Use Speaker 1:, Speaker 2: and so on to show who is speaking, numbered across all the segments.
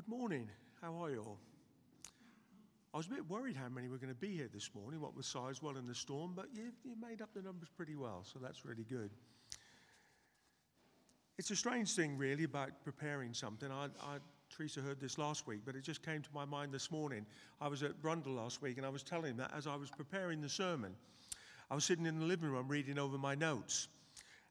Speaker 1: Good morning. How are you all? I was a bit worried how many were going to be here this morning, what with Sizewell and the storm, but you, you made up the numbers pretty well, so that's really good. It's a strange thing, really, about preparing something. I, I, Teresa heard this last week, but it just came to my mind this morning. I was at Brundall last week, and I was telling him that as I was preparing the sermon, I was sitting in the living room reading over my notes.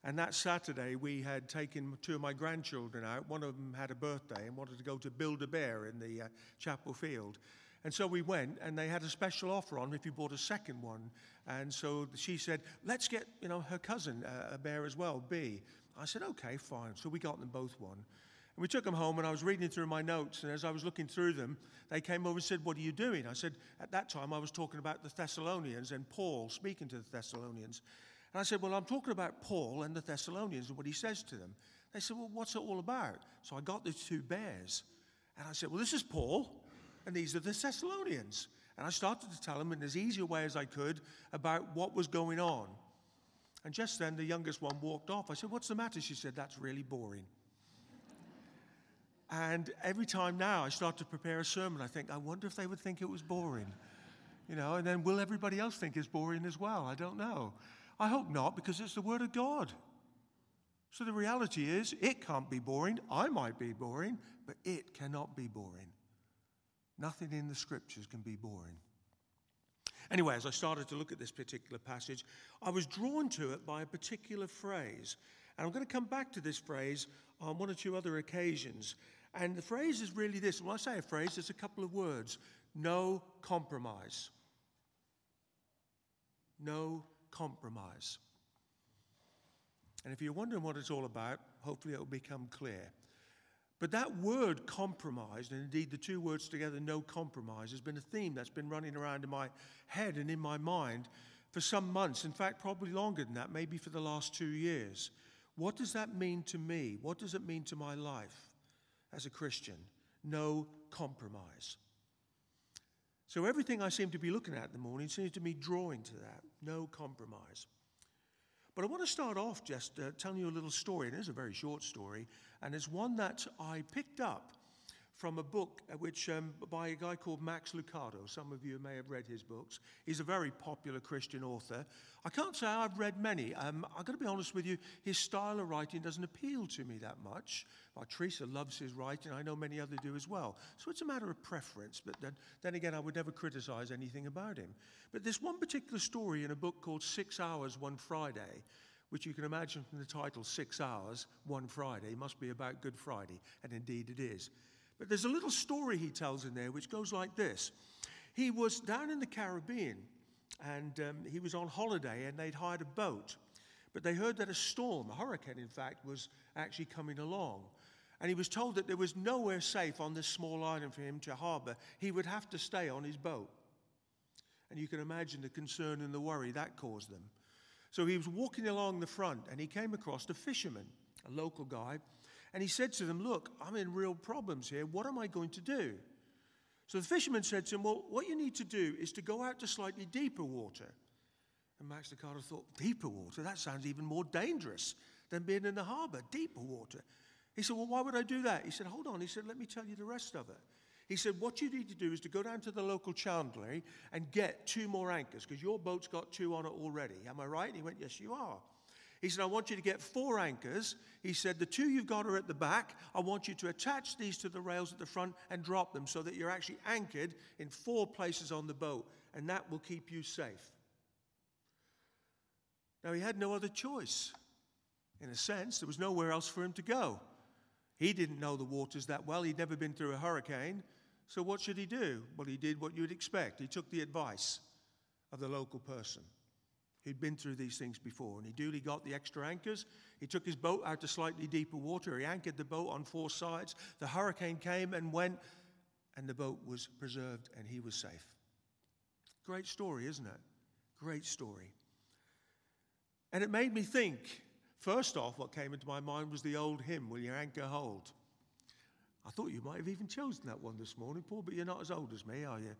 Speaker 1: And that Saturday, we had taken two of my grandchildren out. One of them had a birthday and wanted to go to Build a Bear in the uh, chapel field. And so we went, and they had a special offer on if you bought a second one. And so she said, "Let's get you know her cousin uh, a bear as well, B." I said, "Okay, fine." So we got them both one. And we took them home, and I was reading through my notes. And as I was looking through them, they came over and said, "What are you doing?" I said, "At that time, I was talking about the Thessalonians and Paul speaking to the Thessalonians." And I said, Well, I'm talking about Paul and the Thessalonians and what he says to them. They said, Well, what's it all about? So I got the two bears. And I said, Well, this is Paul, and these are the Thessalonians. And I started to tell them in as easy a way as I could about what was going on. And just then, the youngest one walked off. I said, What's the matter? She said, That's really boring. And every time now I start to prepare a sermon, I think, I wonder if they would think it was boring. You know, and then will everybody else think it's boring as well? I don't know. I hope not, because it's the Word of God. So the reality is, it can't be boring. I might be boring, but it cannot be boring. Nothing in the scriptures can be boring. Anyway, as I started to look at this particular passage, I was drawn to it by a particular phrase. And I'm going to come back to this phrase on one or two other occasions. And the phrase is really this when I say a phrase, it's a couple of words no compromise. No compromise. And if you're wondering what it's all about, hopefully it will become clear. But that word compromise, and indeed the two words together, no compromise, has been a theme that's been running around in my head and in my mind for some months. In fact, probably longer than that, maybe for the last two years. What does that mean to me? What does it mean to my life as a Christian? No compromise. So everything I seem to be looking at in the morning seems to be drawing to that. No compromise. But I want to start off just uh, telling you a little story. and It is a very short story, and it's one that I picked up from a book uh, which um, by a guy called Max Lucado. Some of you may have read his books. He's a very popular Christian author. I can't say I've read many. Um, I've got to be honest with you, his style of writing doesn't appeal to me that much. Well, Teresa loves his writing. I know many others do as well. So it's a matter of preference. But then, then again, I would never criticize anything about him. But there's one particular story in a book called Six Hours One Friday which you can imagine from the title, Six Hours, One Friday, must be about Good Friday, and indeed it is. But there's a little story he tells in there which goes like this He was down in the Caribbean and um, he was on holiday and they'd hired a boat. But they heard that a storm, a hurricane in fact, was actually coming along. And he was told that there was nowhere safe on this small island for him to harbor. He would have to stay on his boat. And you can imagine the concern and the worry that caused them. So he was walking along the front and he came across a fisherman, a local guy, and he said to them, Look, I'm in real problems here. What am I going to do? So the fisherman said to him, Well, what you need to do is to go out to slightly deeper water. And Max Lucado thought, Deeper water? That sounds even more dangerous than being in the harbor, deeper water. He said, Well, why would I do that? He said, Hold on. He said, Let me tell you the rest of it. He said, What you need to do is to go down to the local chandlery and get two more anchors because your boat's got two on it already. Am I right? He went, Yes, you are. He said, I want you to get four anchors. He said, The two you've got are at the back. I want you to attach these to the rails at the front and drop them so that you're actually anchored in four places on the boat, and that will keep you safe. Now, he had no other choice. In a sense, there was nowhere else for him to go. He didn't know the waters that well, he'd never been through a hurricane. So, what should he do? Well, he did what you'd expect. He took the advice of the local person. He'd been through these things before, and he duly got the extra anchors. He took his boat out to slightly deeper water. He anchored the boat on four sides. The hurricane came and went, and the boat was preserved, and he was safe. Great story, isn't it? Great story. And it made me think. First off, what came into my mind was the old hymn, Will Your Anchor Hold? I thought you might have even chosen that one this morning, Paul, but you're not as old as me, are you?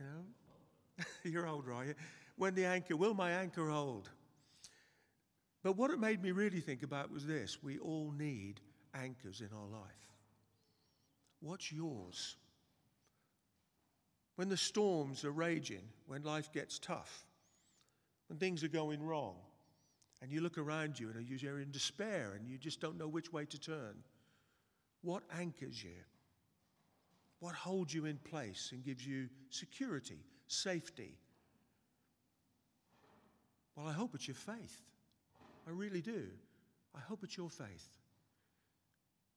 Speaker 1: You know? you're older, are you? When the anchor, will my anchor hold? But what it made me really think about was this we all need anchors in our life. What's yours? When the storms are raging, when life gets tough, when things are going wrong, and you look around you and you're in despair and you just don't know which way to turn, what anchors you? What holds you in place and gives you security, safety? Well, I hope it's your faith. I really do. I hope it's your faith.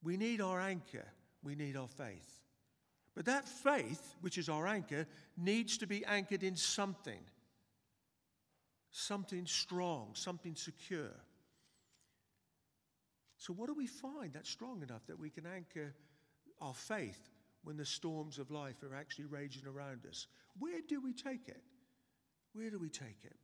Speaker 1: We need our anchor, we need our faith. But that faith, which is our anchor, needs to be anchored in something something strong, something secure. So, what do we find that's strong enough that we can anchor our faith when the storms of life are actually raging around us? Where do we take it? Where do we take it?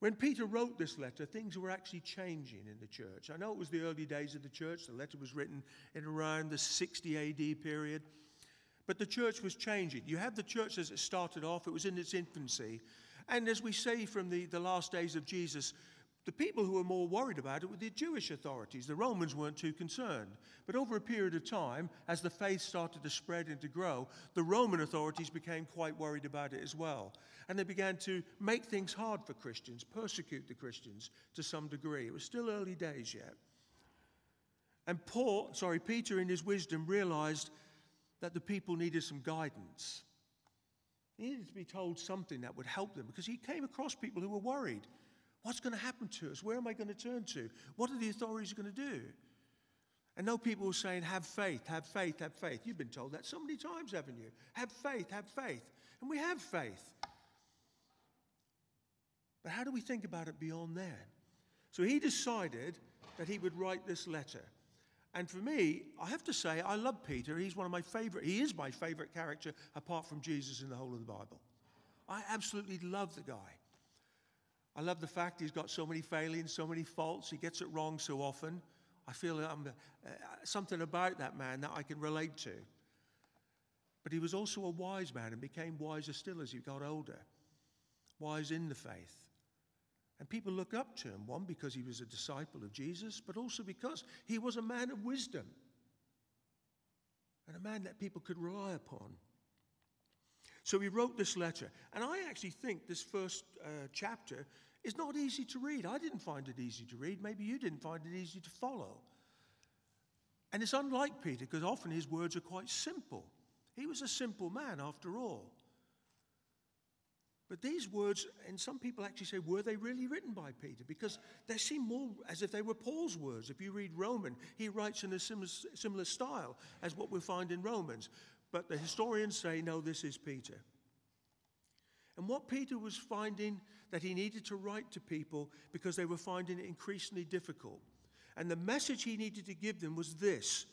Speaker 1: When Peter wrote this letter, things were actually changing in the church. I know it was the early days of the church. The letter was written in around the 60 AD period. But the church was changing. You have the church as it started off, it was in its infancy. And as we see from the, the last days of Jesus, the people who were more worried about it were the Jewish authorities. The Romans weren't too concerned. But over a period of time, as the faith started to spread and to grow, the Roman authorities became quite worried about it as well. And they began to make things hard for Christians, persecute the Christians to some degree. It was still early days yet. And Paul, sorry, Peter in his wisdom realized that the people needed some guidance. He needed to be told something that would help them because he came across people who were worried. What's going to happen to us? Where am I going to turn to? What are the authorities going to do? And no people were saying, have faith, have faith, have faith. You've been told that so many times, haven't you? Have faith, have faith. And we have faith. But how do we think about it beyond that? So he decided that he would write this letter. And for me, I have to say, I love Peter. He's one of my favorite, he is my favorite character apart from Jesus in the whole of the Bible. I absolutely love the guy. I love the fact he's got so many failings, so many faults. He gets it wrong so often. I feel um, uh, something about that man that I can relate to. But he was also a wise man and became wiser still as he got older, wise in the faith. And people look up to him, one, because he was a disciple of Jesus, but also because he was a man of wisdom and a man that people could rely upon. So he wrote this letter. And I actually think this first uh, chapter is not easy to read. I didn't find it easy to read. Maybe you didn't find it easy to follow. And it's unlike Peter because often his words are quite simple. He was a simple man after all. But these words, and some people actually say, were they really written by Peter? Because they seem more as if they were Paul's words. If you read Roman, he writes in a similar, similar style as what we find in Romans. But the historians say, no, this is Peter. And what Peter was finding that he needed to write to people because they were finding it increasingly difficult. And the message he needed to give them was this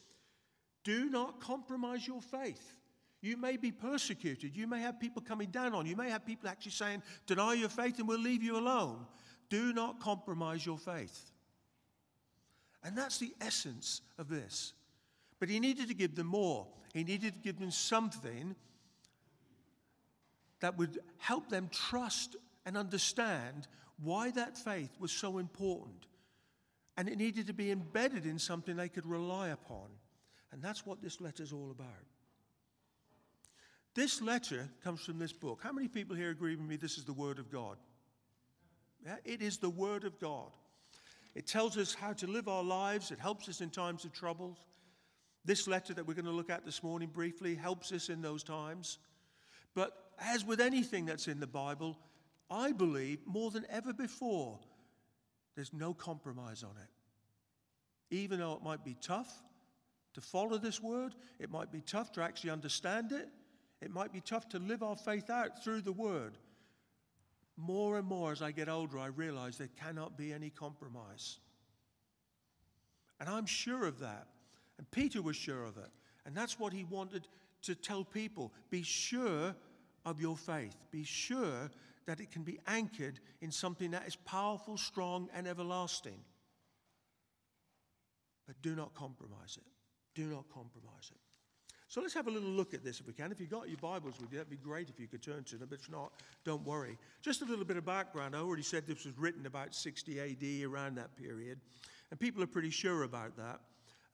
Speaker 1: do not compromise your faith. You may be persecuted. You may have people coming down on you. You may have people actually saying, Deny your faith and we'll leave you alone. Do not compromise your faith. And that's the essence of this. But he needed to give them more. He needed to give them something that would help them trust and understand why that faith was so important. And it needed to be embedded in something they could rely upon. And that's what this letter is all about. This letter comes from this book. How many people here agree with me this is the Word of God? Yeah, it is the Word of God. It tells us how to live our lives, it helps us in times of trouble. This letter that we're going to look at this morning briefly helps us in those times. But as with anything that's in the Bible, I believe more than ever before, there's no compromise on it. Even though it might be tough to follow this word, it might be tough to actually understand it, it might be tough to live our faith out through the word. More and more as I get older, I realize there cannot be any compromise. And I'm sure of that. And Peter was sure of it. And that's what he wanted to tell people. Be sure of your faith. Be sure that it can be anchored in something that is powerful, strong, and everlasting. But do not compromise it. Do not compromise it. So let's have a little look at this if we can. If you've got your Bibles with you, that'd be great if you could turn to them, but if not, don't worry. Just a little bit of background. I already said this was written about 60 AD, around that period, and people are pretty sure about that.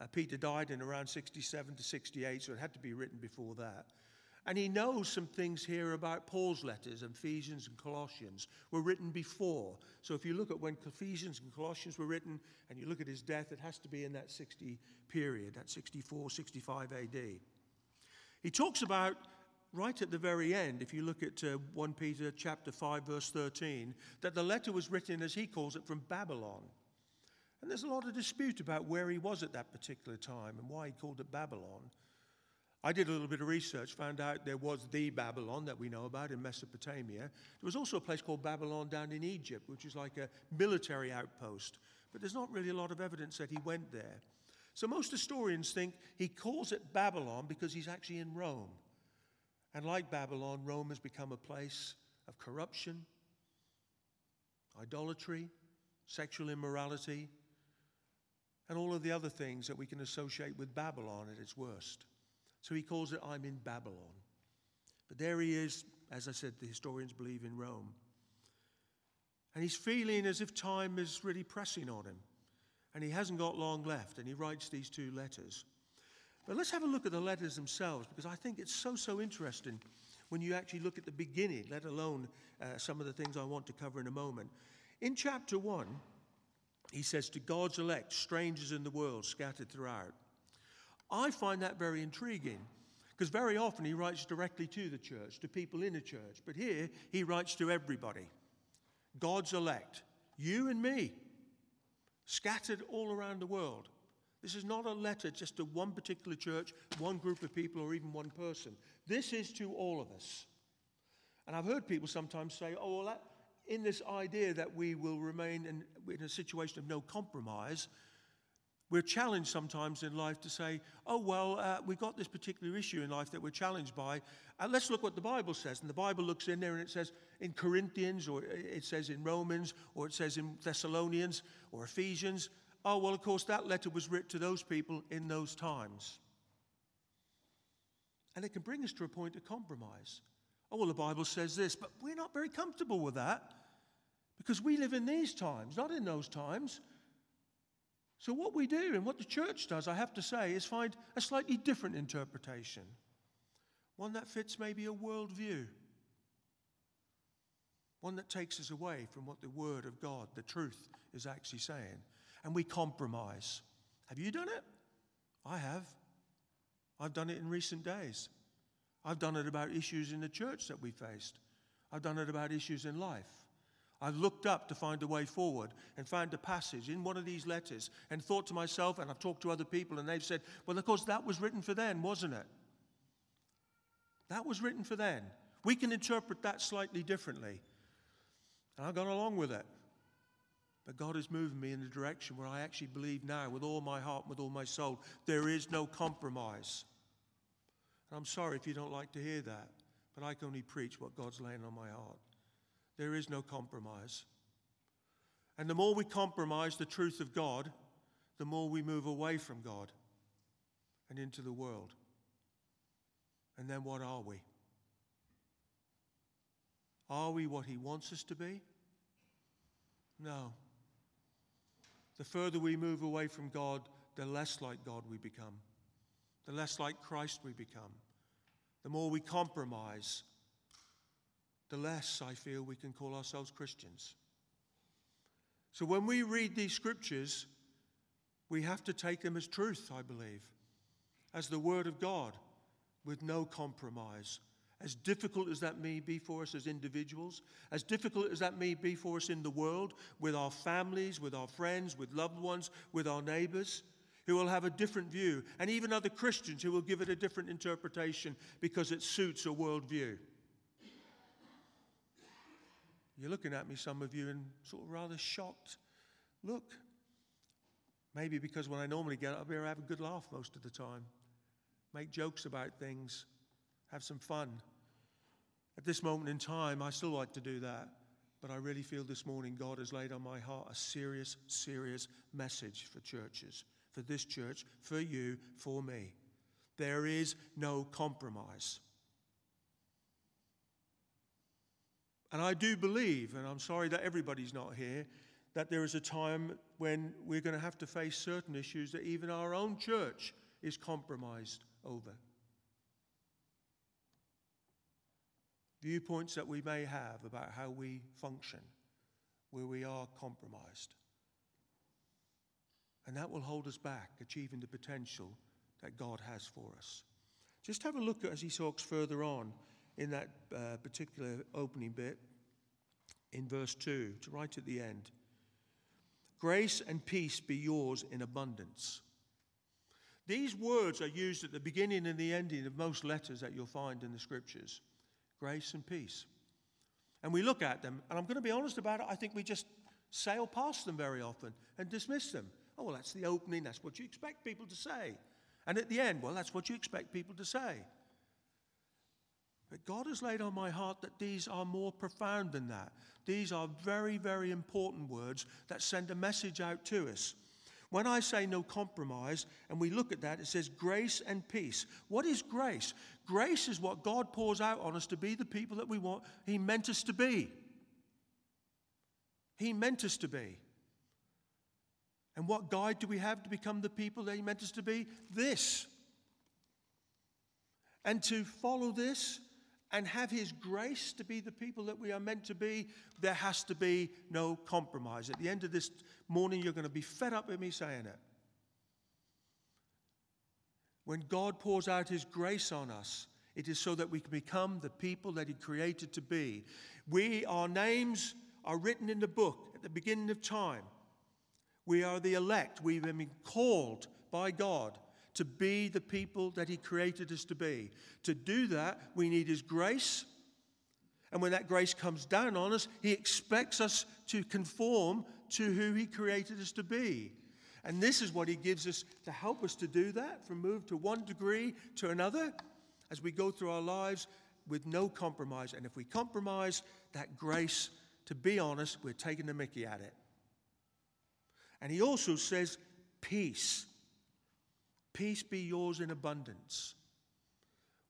Speaker 1: Uh, Peter died in around 67 to 68, so it had to be written before that. And he knows some things here about Paul's letters, Ephesians and Colossians, were written before. So if you look at when Ephesians and Colossians were written and you look at his death, it has to be in that 60 period, that 64, 65 AD. He talks about right at the very end, if you look at uh, 1 Peter chapter 5 verse 13, that the letter was written as he calls it from Babylon. And there's a lot of dispute about where he was at that particular time and why he called it Babylon. I did a little bit of research, found out there was the Babylon that we know about in Mesopotamia. There was also a place called Babylon down in Egypt, which is like a military outpost. But there's not really a lot of evidence that he went there. So most historians think he calls it Babylon because he's actually in Rome. And like Babylon, Rome has become a place of corruption, idolatry, sexual immorality, and all of the other things that we can associate with Babylon at its worst. So he calls it, I'm in Babylon. But there he is, as I said, the historians believe in Rome. And he's feeling as if time is really pressing on him. And he hasn't got long left, and he writes these two letters. But let's have a look at the letters themselves, because I think it's so, so interesting when you actually look at the beginning, let alone uh, some of the things I want to cover in a moment. In chapter 1, he says, To God's elect, strangers in the world scattered throughout. I find that very intriguing because very often he writes directly to the church, to people in the church. But here he writes to everybody God's elect, you and me, scattered all around the world. This is not a letter just to one particular church, one group of people, or even one person. This is to all of us. And I've heard people sometimes say, oh, well, that, in this idea that we will remain in, in a situation of no compromise, we're challenged sometimes in life to say, oh, well, uh, we've got this particular issue in life that we're challenged by. Let's look what the Bible says. And the Bible looks in there and it says in Corinthians, or it says in Romans, or it says in Thessalonians, or Ephesians. Oh, well, of course, that letter was written to those people in those times. And it can bring us to a point of compromise. Oh, well, the Bible says this, but we're not very comfortable with that because we live in these times, not in those times. So, what we do and what the church does, I have to say, is find a slightly different interpretation, one that fits maybe a worldview, one that takes us away from what the Word of God, the truth, is actually saying. And we compromise. Have you done it? I have. I've done it in recent days. I've done it about issues in the church that we faced. I've done it about issues in life. I've looked up to find a way forward and found a passage in one of these letters and thought to myself, and I've talked to other people, and they've said, well, of course, that was written for then, wasn't it? That was written for then. We can interpret that slightly differently. And I've gone along with it. But God is moving me in a direction where I actually believe now, with all my heart, with all my soul, there is no compromise. And I'm sorry if you don't like to hear that, but I can only preach what God's laying on my heart. There is no compromise. And the more we compromise the truth of God, the more we move away from God and into the world. And then what are we? Are we what He wants us to be? No. The further we move away from God, the less like God we become, the less like Christ we become. The more we compromise the less I feel we can call ourselves Christians. So when we read these scriptures, we have to take them as truth, I believe, as the Word of God, with no compromise. As difficult as that may be for us as individuals, as difficult as that may be for us in the world, with our families, with our friends, with loved ones, with our neighbors, who will have a different view, and even other Christians who will give it a different interpretation because it suits a worldview. You're looking at me, some of you, and sort of rather shocked. Look, maybe because when I normally get up here, I have a good laugh most of the time, make jokes about things, have some fun. At this moment in time, I still like to do that, but I really feel this morning God has laid on my heart a serious, serious message for churches, for this church, for you, for me. There is no compromise. And I do believe, and I'm sorry that everybody's not here, that there is a time when we're going to have to face certain issues that even our own church is compromised over. Viewpoints that we may have about how we function, where we are compromised. And that will hold us back, achieving the potential that God has for us. Just have a look as he talks further on in that uh, particular opening bit in verse 2, to right at the end. Grace and peace be yours in abundance. These words are used at the beginning and the ending of most letters that you'll find in the scriptures grace and peace. And we look at them, and I'm going to be honest about it, I think we just sail past them very often and dismiss them. Oh, well, that's the opening, that's what you expect people to say. And at the end, well, that's what you expect people to say. But God has laid on my heart that these are more profound than that. These are very, very important words that send a message out to us. When I say no compromise, and we look at that, it says grace and peace. What is grace? Grace is what God pours out on us to be the people that we want, He meant us to be. He meant us to be. And what guide do we have to become the people that He meant us to be? This. And to follow this and have His grace to be the people that we are meant to be, there has to be no compromise. At the end of this morning, you're going to be fed up with me saying it. When God pours out His grace on us, it is so that we can become the people that He created to be. We, our names are written in the book at the beginning of time. We are the elect. We've been called by God to be the people that He created us to be. To do that, we need His grace. And when that grace comes down on us, He expects us to conform to who He created us to be. And this is what He gives us to help us to do that, from move to one degree to another as we go through our lives with no compromise. And if we compromise, that grace, to be honest, we're taking the mickey at it. And He also says, peace. Peace be yours in abundance.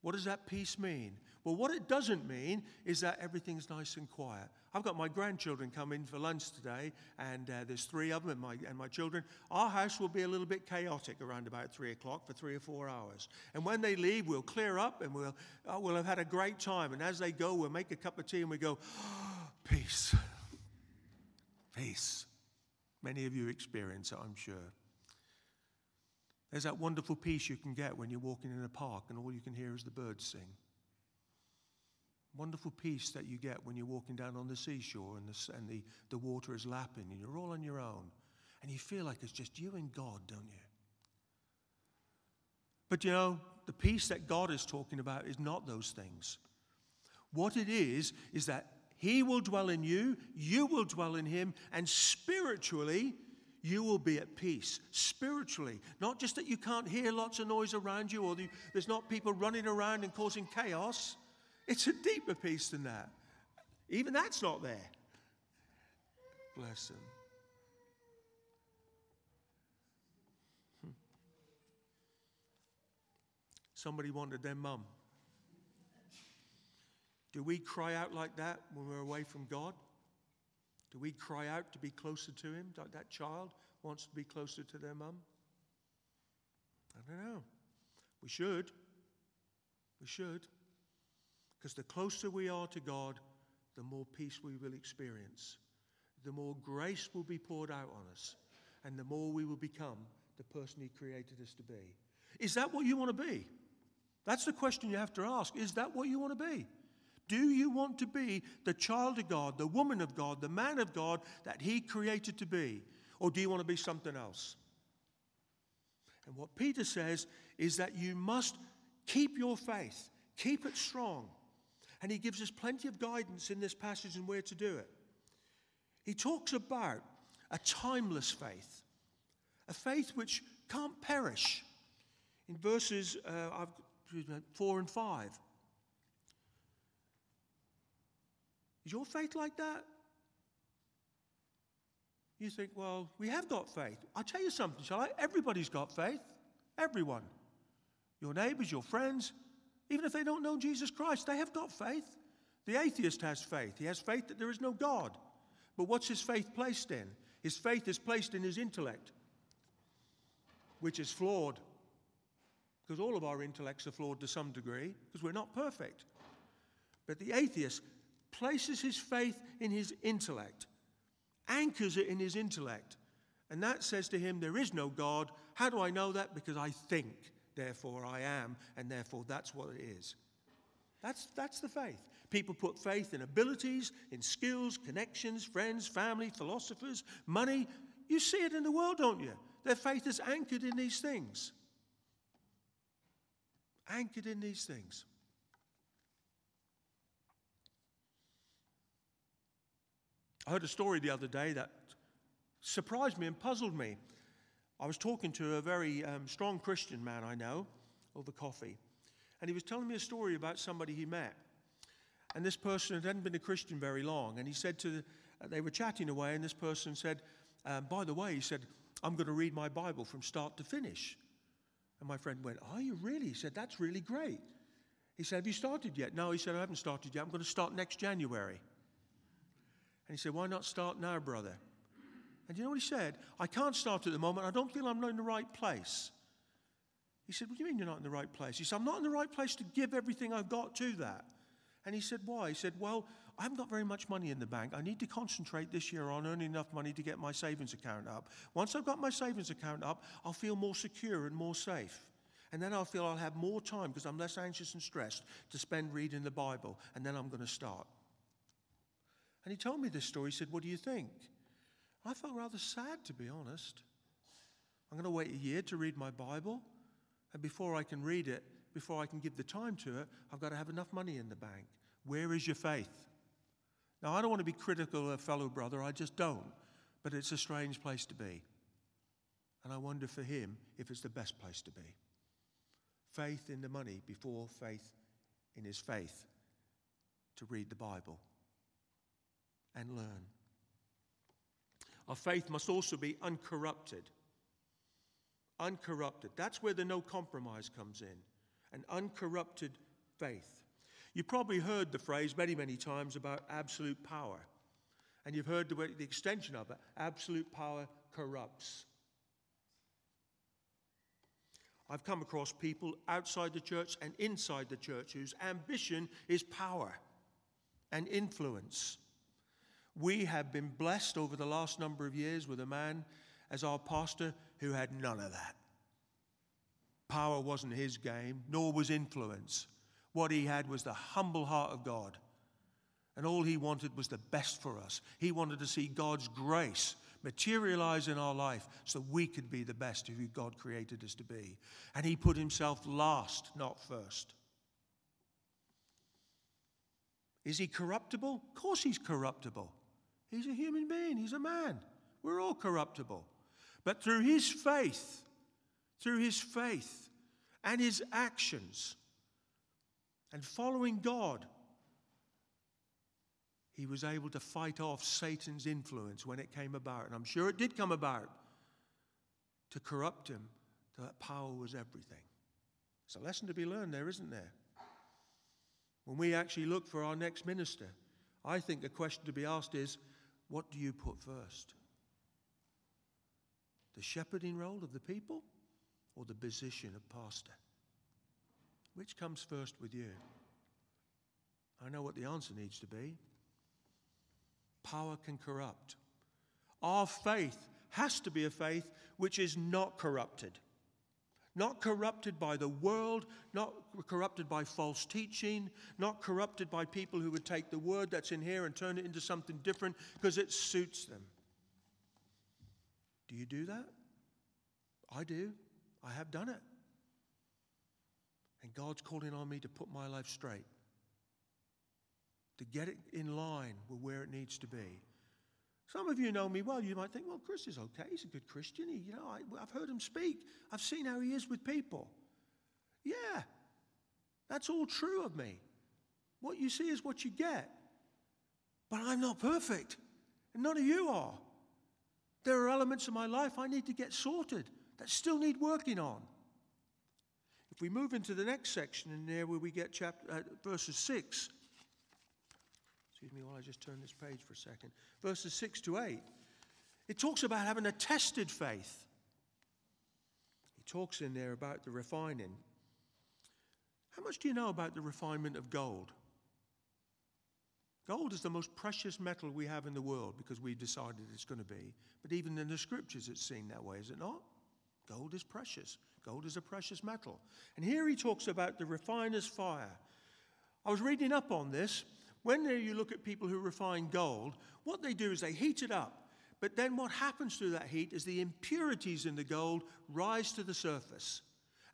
Speaker 1: What does that peace mean? Well, what it doesn't mean is that everything's nice and quiet. I've got my grandchildren come in for lunch today, and uh, there's three of them and my, and my children. Our house will be a little bit chaotic around about three o'clock for three or four hours. And when they leave, we'll clear up and we'll, uh, we'll have had a great time. And as they go, we'll make a cup of tea and we go, oh, peace. Peace. Many of you experience it, I'm sure. There's that wonderful peace you can get when you're walking in a park and all you can hear is the birds sing. Wonderful peace that you get when you're walking down on the seashore and, the, and the, the water is lapping and you're all on your own. And you feel like it's just you and God, don't you? But you know, the peace that God is talking about is not those things. What it is, is that He will dwell in you, you will dwell in Him, and spiritually, you will be at peace spiritually. Not just that you can't hear lots of noise around you or there's not people running around and causing chaos. It's a deeper peace than that. Even that's not there. Bless them. Hmm. Somebody wanted their mum. Do we cry out like that when we're away from God? Do we cry out to be closer to Him like that child wants to be closer to their mum? I don't know. We should. We should. Because the closer we are to God, the more peace we will experience, the more grace will be poured out on us, and the more we will become the person He created us to be. Is that what you want to be? That's the question you have to ask. Is that what you want to be? Do you want to be the child of God, the woman of God, the man of God that He created to be? Or do you want to be something else? And what Peter says is that you must keep your faith, keep it strong. And he gives us plenty of guidance in this passage and where to do it. He talks about a timeless faith, a faith which can't perish. In verses uh, 4 and 5. Is your faith like that? You think, well, we have got faith. I'll tell you something, shall I? Everybody's got faith. Everyone. Your neighbors, your friends, even if they don't know Jesus Christ, they have got faith. The atheist has faith. He has faith that there is no God. But what's his faith placed in? His faith is placed in his intellect, which is flawed. Because all of our intellects are flawed to some degree, because we're not perfect. But the atheist places his faith in his intellect, anchors it in his intellect. And that says to him, There is no God. How do I know that? Because I think, therefore I am, and therefore that's what it is. That's, that's the faith. People put faith in abilities, in skills, connections, friends, family, philosophers, money. You see it in the world, don't you? Their faith is anchored in these things. Anchored in these things. I heard a story the other day that surprised me and puzzled me. I was talking to a very um, strong Christian man I know over coffee, and he was telling me a story about somebody he met. And this person hadn't been a Christian very long, and he said to, the, uh, they were chatting away, and this person said, um, By the way, he said, I'm going to read my Bible from start to finish. And my friend went, Are you really? He said, That's really great. He said, Have you started yet? No, he said, I haven't started yet. I'm going to start next January. And he said, Why not start now, brother? And you know what he said? I can't start at the moment. I don't feel I'm in the right place. He said, What do you mean you're not in the right place? He said, I'm not in the right place to give everything I've got to that. And he said, Why? He said, Well, I haven't got very much money in the bank. I need to concentrate this year on earning enough money to get my savings account up. Once I've got my savings account up, I'll feel more secure and more safe. And then I'll feel I'll have more time because I'm less anxious and stressed to spend reading the Bible. And then I'm going to start. And he told me this story. He said, What do you think? I felt rather sad, to be honest. I'm going to wait a year to read my Bible. And before I can read it, before I can give the time to it, I've got to have enough money in the bank. Where is your faith? Now, I don't want to be critical of a fellow brother, I just don't. But it's a strange place to be. And I wonder for him if it's the best place to be. Faith in the money before faith in his faith to read the Bible and learn. Our faith must also be uncorrupted. Uncorrupted. That's where the no compromise comes in. An uncorrupted faith. You've probably heard the phrase many, many times about absolute power. And you've heard the, the extension of it absolute power corrupts. I've come across people outside the church and inside the church whose ambition is power and influence. We have been blessed over the last number of years with a man as our pastor who had none of that. Power wasn't his game, nor was influence. What he had was the humble heart of God. And all he wanted was the best for us. He wanted to see God's grace materialize in our life so we could be the best of who God created us to be. And he put himself last, not first. Is he corruptible? Of course he's corruptible. He's a human being, he's a man. We're all corruptible. But through his faith, through his faith and his actions and following God, he was able to fight off Satan's influence when it came about. And I'm sure it did come about to corrupt him, that power was everything. It's a lesson to be learned there, isn't there? When we actually look for our next minister, I think the question to be asked is what do you put first? The shepherding role of the people or the position of pastor? Which comes first with you? I know what the answer needs to be. Power can corrupt. Our faith has to be a faith which is not corrupted. Not corrupted by the world, not corrupted by false teaching, not corrupted by people who would take the word that's in here and turn it into something different because it suits them. Do you do that? I do. I have done it. And God's calling on me to put my life straight, to get it in line with where it needs to be. Some of you know me well. You might think, well, Chris is okay. He's a good Christian. He, you know, I, I've heard him speak. I've seen how he is with people. Yeah, that's all true of me. What you see is what you get. But I'm not perfect, and none of you are. There are elements of my life I need to get sorted that still need working on. If we move into the next section in there where we get chapter, uh, verses 6, excuse me while I just turn this page for a second, verses 6 to 8, It talks about having a tested faith. He talks in there about the refining. How much do you know about the refinement of gold? Gold is the most precious metal we have in the world because we've decided it's going to be. But even in the scriptures, it's seen that way, is it not? Gold is precious. Gold is a precious metal. And here he talks about the refiner's fire. I was reading up on this. When you look at people who refine gold, what they do is they heat it up. But then what happens through that heat is the impurities in the gold rise to the surface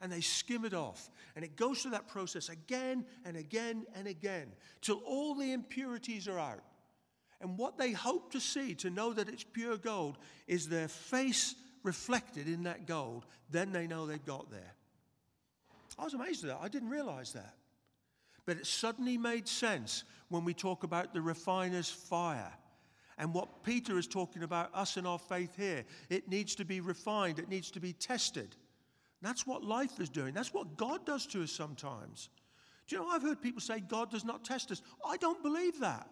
Speaker 1: and they skim it off. And it goes through that process again and again and again till all the impurities are out. And what they hope to see to know that it's pure gold is their face reflected in that gold. Then they know they've got there. I was amazed at that. I didn't realize that. But it suddenly made sense when we talk about the refiner's fire. And what Peter is talking about, us and our faith here, it needs to be refined, it needs to be tested. That's what life is doing. That's what God does to us sometimes. Do you know, I've heard people say God does not test us. I don't believe that.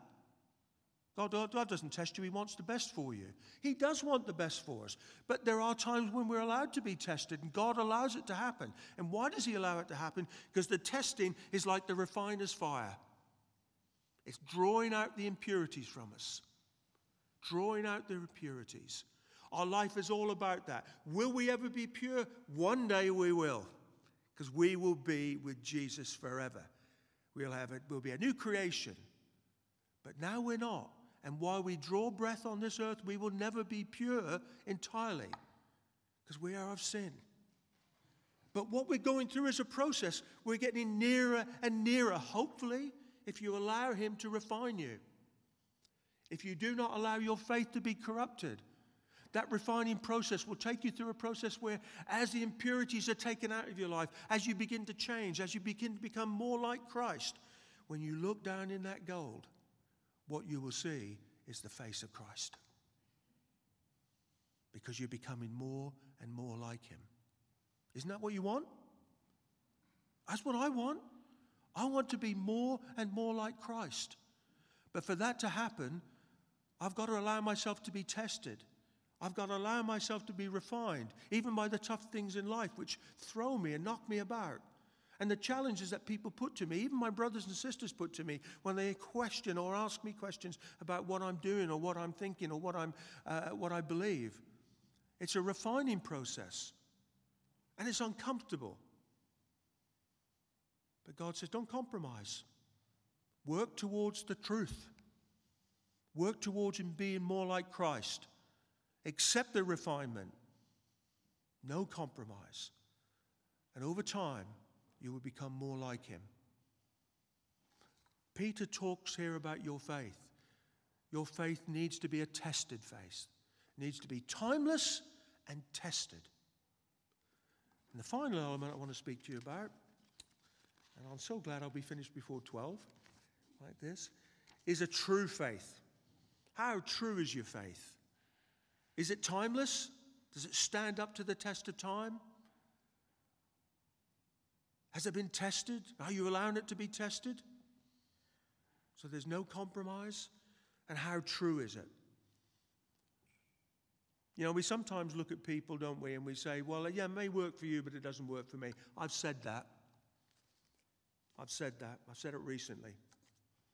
Speaker 1: God, God doesn't test you, He wants the best for you. He does want the best for us. But there are times when we're allowed to be tested, and God allows it to happen. And why does He allow it to happen? Because the testing is like the refiner's fire, it's drawing out the impurities from us, drawing out the impurities. Our life is all about that. Will we ever be pure? One day we will, because we will be with Jesus forever. We'll have it, we'll be a new creation. But now we're not. And while we draw breath on this earth, we will never be pure entirely, because we are of sin. But what we're going through is a process. We're getting nearer and nearer, hopefully, if you allow Him to refine you. If you do not allow your faith to be corrupted, that refining process will take you through a process where, as the impurities are taken out of your life, as you begin to change, as you begin to become more like Christ, when you look down in that gold, what you will see is the face of Christ. Because you're becoming more and more like Him. Isn't that what you want? That's what I want. I want to be more and more like Christ. But for that to happen, I've got to allow myself to be tested. I've got to allow myself to be refined, even by the tough things in life which throw me and knock me about. And the challenges that people put to me, even my brothers and sisters put to me, when they question or ask me questions about what I'm doing or what I'm thinking or what, I'm, uh, what I believe. It's a refining process. And it's uncomfortable. But God says, don't compromise. Work towards the truth. Work towards being more like Christ. Accept the refinement. No compromise. And over time, you will become more like him. Peter talks here about your faith. Your faith needs to be a tested faith, it needs to be timeless and tested. And the final element I want to speak to you about, and I'm so glad I'll be finished before 12, like this, is a true faith. How true is your faith? Is it timeless? Does it stand up to the test of time? Has it been tested? Are you allowing it to be tested? So there's no compromise? And how true is it? You know, we sometimes look at people, don't we, and we say, well, yeah, it may work for you, but it doesn't work for me. I've said that. I've said that. I've said it recently.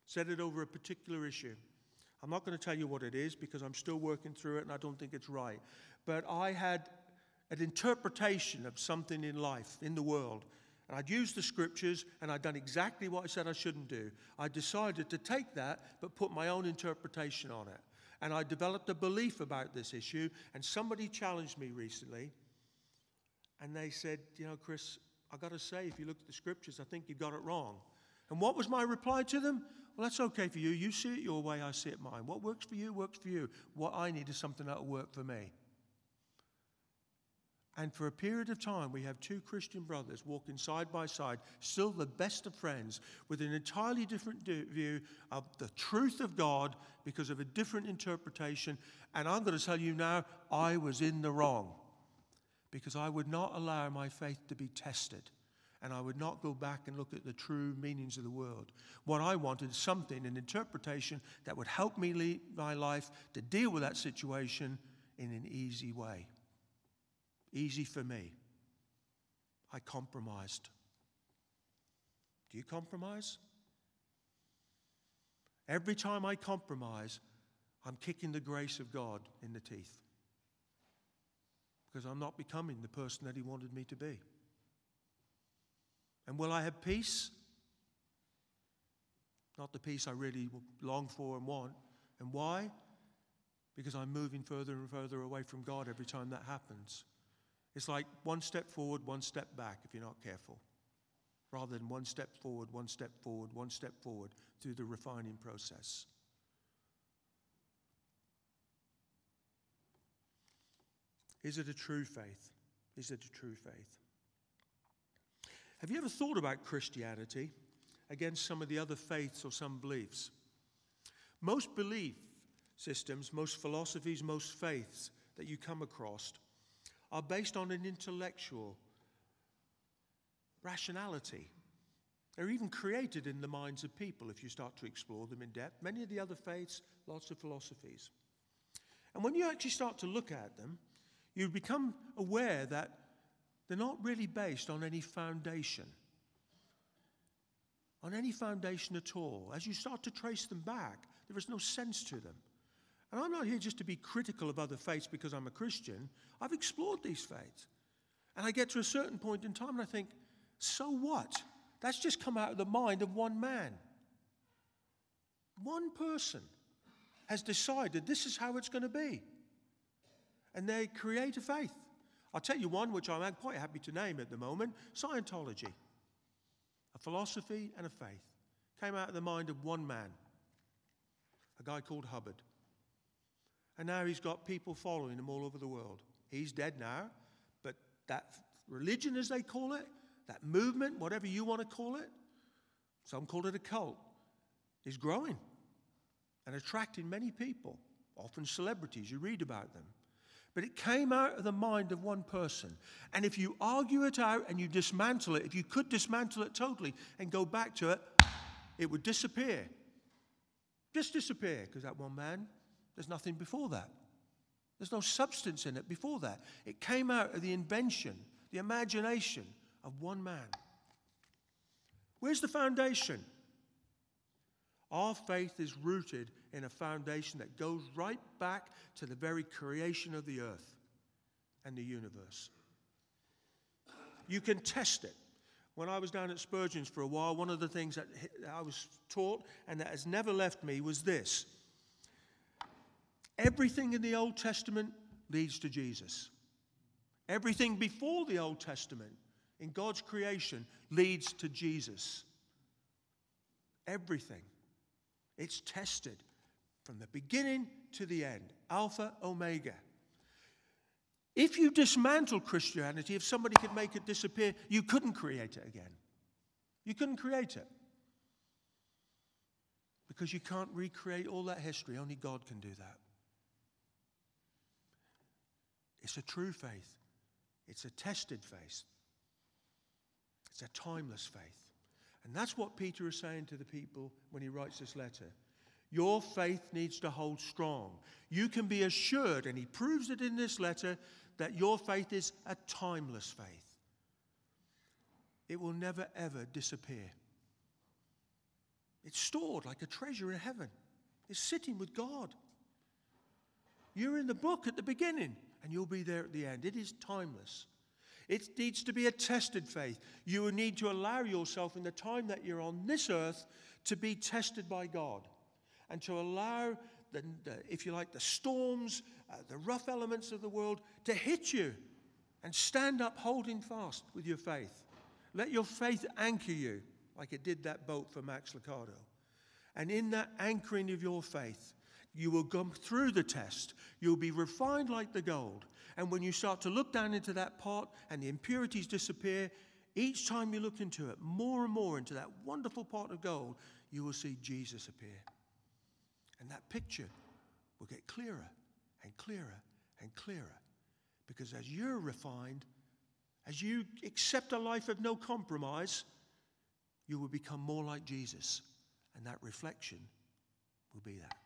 Speaker 1: Said it over a particular issue. I'm not going to tell you what it is because I'm still working through it and I don't think it's right. But I had an interpretation of something in life, in the world. And I'd used the scriptures and I'd done exactly what I said I shouldn't do. I decided to take that but put my own interpretation on it. And I developed a belief about this issue. And somebody challenged me recently and they said, You know, Chris, I've got to say, if you look at the scriptures, I think you got it wrong. And what was my reply to them? Well, that's okay for you. You see it your way, I see it mine. What works for you, works for you. What I need is something that will work for me. And for a period of time, we have two Christian brothers walking side by side, still the best of friends, with an entirely different view of the truth of God because of a different interpretation. And I'm going to tell you now, I was in the wrong because I would not allow my faith to be tested and I would not go back and look at the true meanings of the world. What I wanted is something, an interpretation that would help me lead my life to deal with that situation in an easy way. Easy for me. I compromised. Do you compromise? Every time I compromise, I'm kicking the grace of God in the teeth because I'm not becoming the person that He wanted me to be. And will I have peace? Not the peace I really long for and want. And why? Because I'm moving further and further away from God every time that happens. It's like one step forward, one step back if you're not careful, rather than one step forward, one step forward, one step forward through the refining process. Is it a true faith? Is it a true faith? Have you ever thought about Christianity against some of the other faiths or some beliefs? Most belief systems, most philosophies, most faiths that you come across are based on an intellectual rationality. They're even created in the minds of people if you start to explore them in depth. Many of the other faiths, lots of philosophies. And when you actually start to look at them, you become aware that they're not really based on any foundation, on any foundation at all. As you start to trace them back, there is no sense to them. And I'm not here just to be critical of other faiths because I'm a Christian. I've explored these faiths. And I get to a certain point in time and I think, so what? That's just come out of the mind of one man. One person has decided this is how it's going to be and they create a faith. I'll tell you one which I'm quite happy to name at the moment Scientology. A philosophy and a faith came out of the mind of one man, a guy called Hubbard. And now he's got people following him all over the world. He's dead now, but that religion, as they call it, that movement, whatever you want to call it, some call it a cult, is growing and attracting many people, often celebrities. You read about them. But it came out of the mind of one person. And if you argue it out and you dismantle it, if you could dismantle it totally and go back to it, it would disappear. Just disappear, because that one man, there's nothing before that. There's no substance in it before that. It came out of the invention, the imagination of one man. Where's the foundation? Our faith is rooted in a foundation that goes right back to the very creation of the earth and the universe. You can test it. When I was down at Spurgeon's for a while, one of the things that I was taught and that has never left me was this everything in the Old Testament leads to Jesus. Everything before the Old Testament in God's creation leads to Jesus. Everything. It's tested from the beginning to the end, Alpha, Omega. If you dismantle Christianity, if somebody could make it disappear, you couldn't create it again. You couldn't create it. Because you can't recreate all that history. Only God can do that. It's a true faith, it's a tested faith, it's a timeless faith. And that's what Peter is saying to the people when he writes this letter. Your faith needs to hold strong. You can be assured, and he proves it in this letter, that your faith is a timeless faith. It will never, ever disappear. It's stored like a treasure in heaven, it's sitting with God. You're in the book at the beginning, and you'll be there at the end. It is timeless. It needs to be a tested faith. You need to allow yourself in the time that you're on this earth to be tested by God and to allow, the, the if you like, the storms, uh, the rough elements of the world to hit you and stand up holding fast with your faith. Let your faith anchor you like it did that boat for Max Lucado. And in that anchoring of your faith, you will come through the test. You'll be refined like the gold. And when you start to look down into that pot and the impurities disappear, each time you look into it, more and more into that wonderful pot of gold, you will see Jesus appear. And that picture will get clearer and clearer and clearer. Because as you're refined, as you accept a life of no compromise, you will become more like Jesus. And that reflection will be that.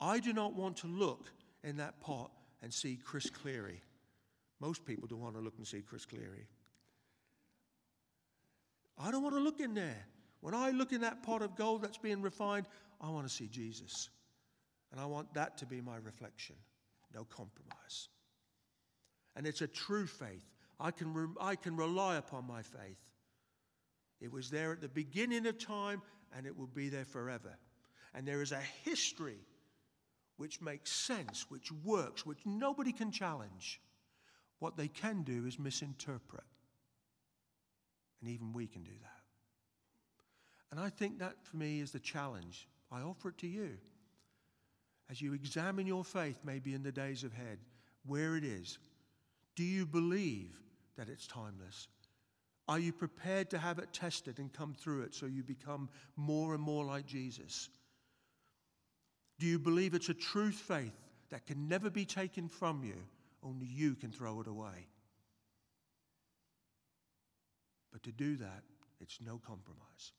Speaker 1: I do not want to look in that pot and see Chris Cleary. Most people don't want to look and see Chris Cleary. I don't want to look in there. When I look in that pot of gold that's being refined, I want to see Jesus. And I want that to be my reflection. No compromise. And it's a true faith. I can, re- I can rely upon my faith. It was there at the beginning of time and it will be there forever. And there is a history which makes sense, which works, which nobody can challenge. What they can do is misinterpret. And even we can do that. And I think that for me is the challenge. I offer it to you. As you examine your faith, maybe in the days ahead, where it is, do you believe that it's timeless? Are you prepared to have it tested and come through it so you become more and more like Jesus? Do you believe it's a truth faith that can never be taken from you? Only you can throw it away. But to do that, it's no compromise.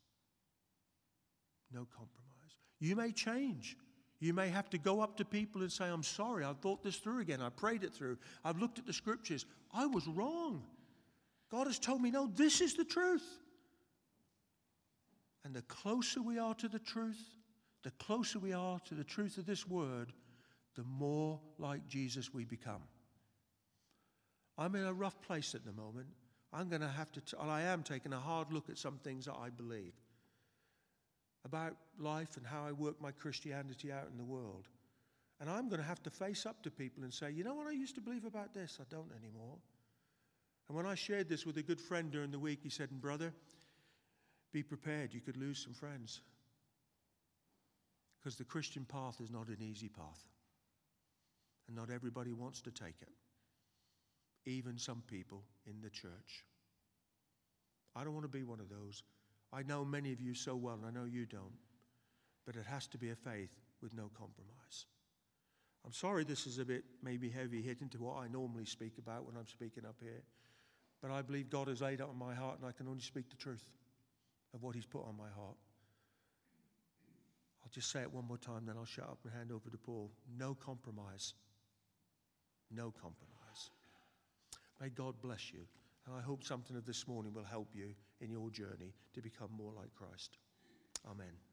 Speaker 1: No compromise. You may change. You may have to go up to people and say, I'm sorry, I thought this through again. I prayed it through. I've looked at the scriptures. I was wrong. God has told me, no, this is the truth. And the closer we are to the truth, the closer we are to the truth of this word, the more like Jesus we become. I'm in a rough place at the moment. I'm going to have to, I am taking a hard look at some things that I believe about life and how I work my Christianity out in the world. And I'm going to have to face up to people and say, you know what I used to believe about this? I don't anymore. And when I shared this with a good friend during the week, he said, and Brother, be prepared. You could lose some friends. Because the Christian path is not an easy path. And not everybody wants to take it, even some people in the church. I don't want to be one of those. I know many of you so well, and I know you don't. But it has to be a faith with no compromise. I'm sorry this is a bit maybe heavy hitting to what I normally speak about when I'm speaking up here. But I believe God has laid it on my heart, and I can only speak the truth of what He's put on my heart. I'll just say it one more time, then I'll shut up and hand over to Paul. No compromise. No compromise. May God bless you. And I hope something of this morning will help you in your journey to become more like Christ. Amen.